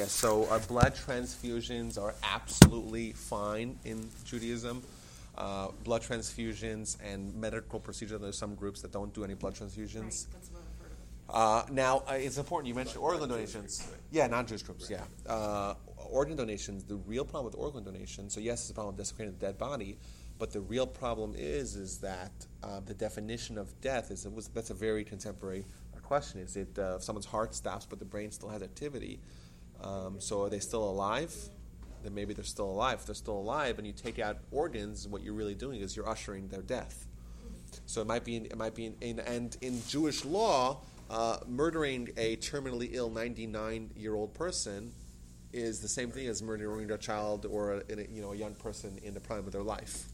Yes, so uh, blood transfusions are absolutely fine in Judaism. Uh, blood transfusions and medical procedures. There's some groups that don't do any blood transfusions. Right, that's what I've heard of. Uh, now, uh, it's important you mentioned organ donations. Yeah, non Jewish groups, yeah. Uh, organ donations, the real problem with organ donation, so yes, it's a problem of desecrating the dead body, but the real problem is is that uh, the definition of death is, it was, that's a very contemporary question. Is it uh, if someone's heart stops but the brain still has activity? Um, so are they still alive? Then maybe they're still alive. If they're still alive and you take out organs, what you're really doing is you're ushering their death. So it might be, in, it might be, in, in, and in Jewish law, uh, murdering a terminally ill 99 year old person is the same thing as murdering a child or a, a, you know a young person in the prime of their life.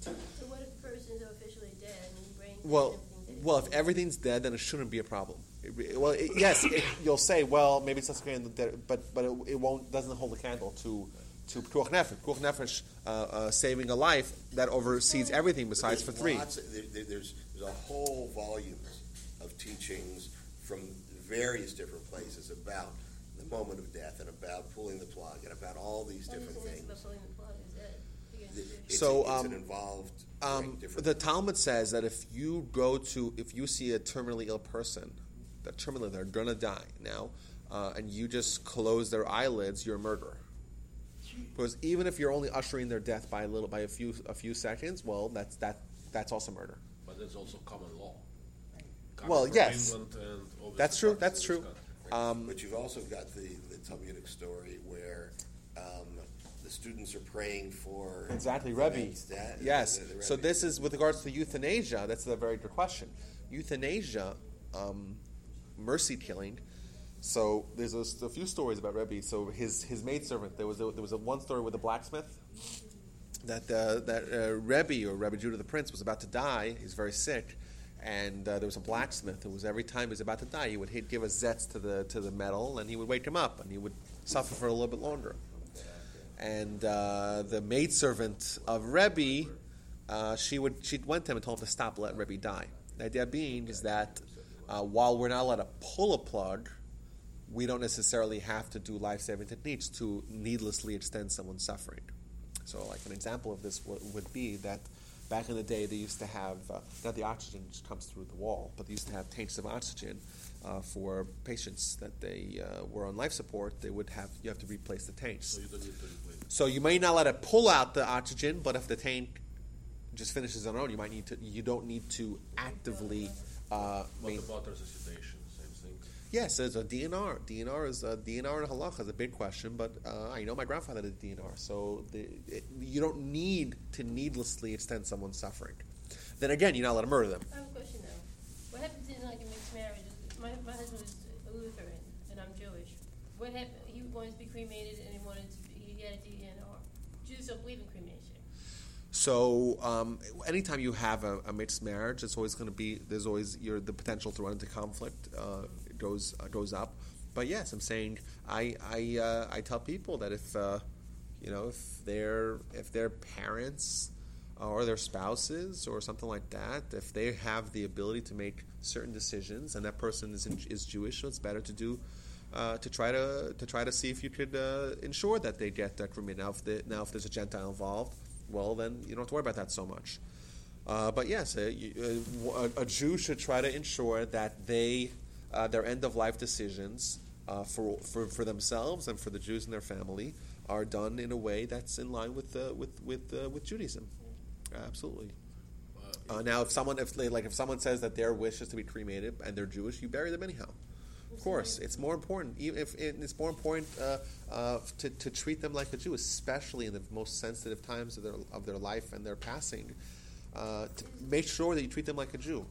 So what if the person's officially dead and the brain Well, dead? well, if everything's dead, then it shouldn't be a problem. It re- well, it, yes, it, you'll say, well, maybe it's not the dead, but but it, it won't doesn't hold a candle to to pikuach nefesh. Pikuach nefesh, uh, uh, saving a life that oversees everything besides for three. lots of- there- there- there's, there's a whole volumes of teachings from various different places about the moment of death and about pulling the plug and about all these What is different things. about pulling the plug? Is that against The- Jewish- It's, So, it's um, an involved Um, right, the Talmud says that if you go to, if you see a terminally ill person, that terminally they're gonna die now, uh, and you just close their eyelids, you're a murderer. Because even if you're only ushering their death by a little, by a few, a few seconds, well, that's that, that's also murder. But there's also common law. Comes Well, yes. And That's true. That's true. Um, But you've also got the, the Talmudic story where um, the students are praying for Exactly, Rebbe. man's Yes. the- the So this is with regards to euthanasia. That's a very good question. Euthanasia, um, mercy killing. So there's a, a few stories about Rebbe. So his his maidservant. There was a, there was a one story with a blacksmith that uh, that uh, Rebbe or Rebbe Judah the Prince was about to die. He's very sick. And uh, there was a blacksmith who was every time he was about to die, he would give a zetz to the to the metal, and he would wake him up, and he would suffer for a little bit longer and uh, the maidservant of Rebbe, uh, she would she went to him and told him to stop letting Rebbe die. The idea being is that uh, while we're not allowed to pull a plug, we don't necessarily have to do life saving techniques to needlessly extend someone's suffering. So, like an example of this would, would be that back in the day they used to have uh, now the oxygen just comes through the wall, but they used to have tanks of oxygen uh, for patients that they uh, were on life support. They would have you have to replace the tanks. So you don't need to replace. So you may not let it pull out the oxygen, but if the tank just finishes on its own, you might need to. You don't need to actively. Uh, What main- about resuscitation? Same thing. yes, there's a DNR. DNR is a DNR and halacha is a big question, but uh, I know my grandfather did DNR, so the, it, you don't need to needlessly extend someone's suffering. Then again, you're not allowed to murder them. I have a question though. What happens in like a mixed marriage? My, my husband is a Lutheran and I'm Jewish. What happened? He wanted to be cremated and he wanted to be, he had a DNR. Jews don't believe in cremation. So um, anytime you have a, a mixed marriage, it's always going to be there's always the potential to run into conflict uh, goes uh, goes up. But yes, I'm saying I I, uh, I tell people that if uh, you know if their if their parents or their spouses or something like that, if they have the ability to make certain decisions and that person is is Jewish, so it's better to do. Uh, to try to to try to see if you could uh, ensure that they get that cremated. Now, if the, now if there's a Gentile involved, well, then you don't have to worry about that so much. Uh, but yes, a, a, a Jew should try to ensure that they uh, their end of life decisions uh, for, for for themselves and for the Jews and their family are done in a way that's in line with uh, with with uh, with Judaism. Absolutely. Uh, now, if someone if they, like if someone says that their wish is to be cremated and they're Jewish, you bury them anyhow. Of course, it's more important. Even if it's more important uh, uh, to, to treat them like a Jew, especially in the most sensitive times of their of their life and their passing. Uh, to make sure that you treat them like a Jew.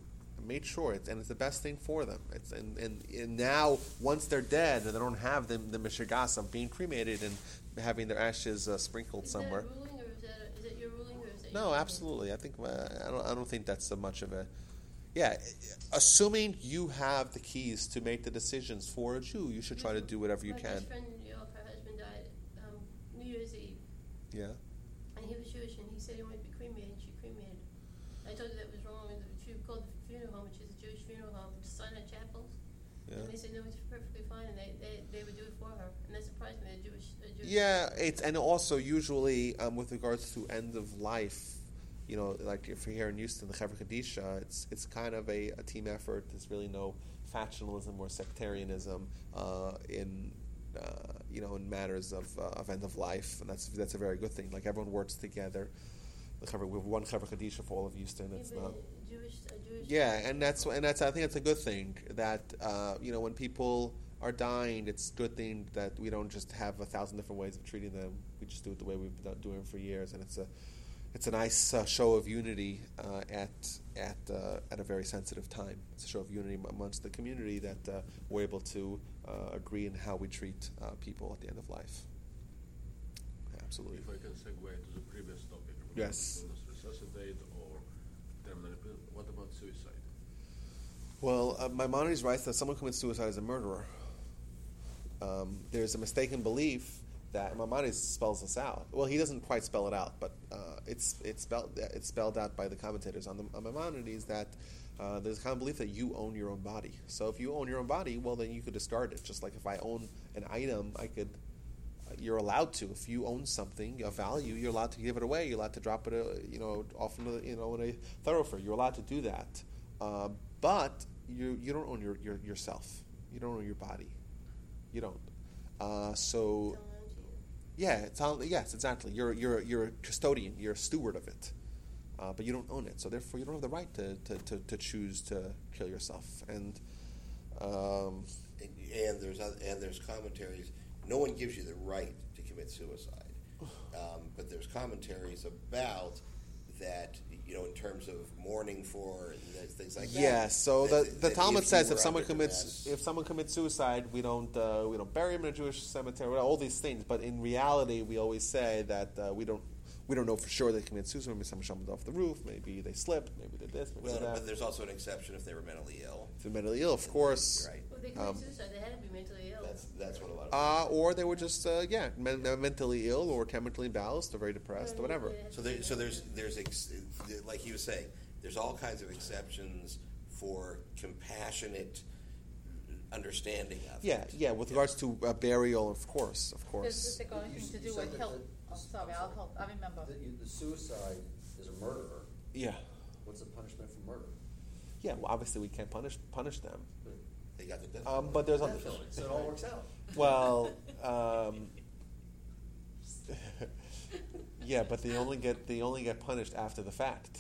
Make sure it's and it's the best thing for them. It's and, and, and now once they're dead and they don't have the the mishigas of being cremated and having their ashes uh, sprinkled Is somewhere. that ruling or is that, a, is that your ruling or is that your No, ruling? absolutely. I think uh, I don't. I don't think that's so much of a. Yeah, assuming you have the keys to make the decisions for a Jew, you should try to do whatever you My can. best friend in New York, her husband died um, New Year's Eve, Yeah. and he was Jewish, and he said he wanted to be cremated. She cremated. I told her that was wrong, she called the funeral home, which is a Jewish funeral home, to Sinai Chapels, Yeah. and they said no, it's perfectly fine, and they, they, they would do it for her. And that surprised me. Yeah, it's and also usually um, with regards to end of life, you know, like if you're here in Houston, the Chevra Kadisha, it's it's kind of a, a team effort. There's really no factionalism or sectarianism uh, in uh, you know in matters of, uh, of end of life, and that's that's a very good thing. Like everyone works together. The Chevra, we have one Chevra Kadisha for all of Houston. Yeah, It's not. Jewish, Jewish. Yeah, and that's and that's I think that's a good thing that uh, you know when people are dying, it's a good thing that we don't just have a thousand different ways of treating them. We just do it the way we've been doing it for years, and it's a it's a nice uh, show of unity uh, at at uh, at a very sensitive time. It's a show of unity amongst the community that uh, we're able to uh, agree in how we treat uh, people at the end of life. Absolutely. If I can segue to the previous topic. Yes. Resuscitate or terminal what about suicide? Well, uh, Maimonides writes that someone commits suicide is a murderer. Um, there's a mistaken belief that Maimonides spells this out. Well, he doesn't quite spell it out, but uh, it's it's spelled it's spelled out by the commentators on the on Maimonides that uh, there's a common belief that you own your own body. So if you own your own body, well, then you could discard it. Just like if I own an item, I could. uh, You're allowed to. If you own something of value, you're allowed to give it away. You're allowed to drop it, uh, you know, off in the, you know, in a thoroughfare. You're allowed to do that. Uh, but you you don't own your, your yourself. You don't own your body. You don't. Uh, so. Yeah, it's on, yes, exactly. You're you're you're a custodian. You're a steward of it, uh, but you don't own it. So therefore, you don't have the right to to, to, to choose to kill yourself. And um, And, and there's oth- and there's commentaries. No one gives you the right to commit suicide, um, but there's commentaries about that. You know, in terms of mourning for and things like that. yeah, so the, that- the that Talmud says if someone commits duress- if someone commits suicide, we don't uh, we don't bury him in a Jewish cemetery. All these things, but in reality, we always say that uh, we don't. We don't know for sure they committed suicide. Maybe someone jumped off the roof. Maybe they slipped. Maybe they did this. Maybe well, they but there's also an exception if they were mentally ill. If they're mentally ill, of course. Right. Well, they commit Um, suicide, they had to be mentally ill. That's that's what a lot of. Uh, or they were just uh, yeah men- they're mentally ill or chemically imbalanced or very depressed or whatever. So there, so there's there's ex, like he was saying, there's all kinds of exceptions for compassionate understanding of Yeah, it. yeah. With regards to uh, burial, of course, of Does course. this got anything to You do with help? the- sorry, I'll help, I remember. The, the suicide is a murderer. Yeah, What's the punishment for murder? yeah. Well, obviously we can't punish punish them. They got the death. Um, but there's other. Death So it all works out. Well, um, yeah, but they only get they only get punished after the fact.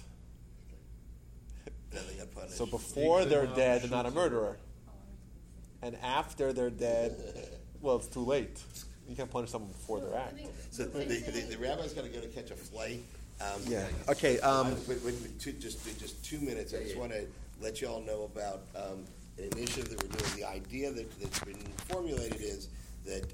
Then they got punished. So before could they're dead, they're not a murderer, and after they're dead, well, it's too late. You can't punish someone before their act. So the, the, the rabbi's got to go to catch a flight. Um, Yeah. Okay. Um, Wait, wait, wait, two, just just two minutes. I just want to let you all know about um, an initiative that we're doing. The idea that, that's been formulated is that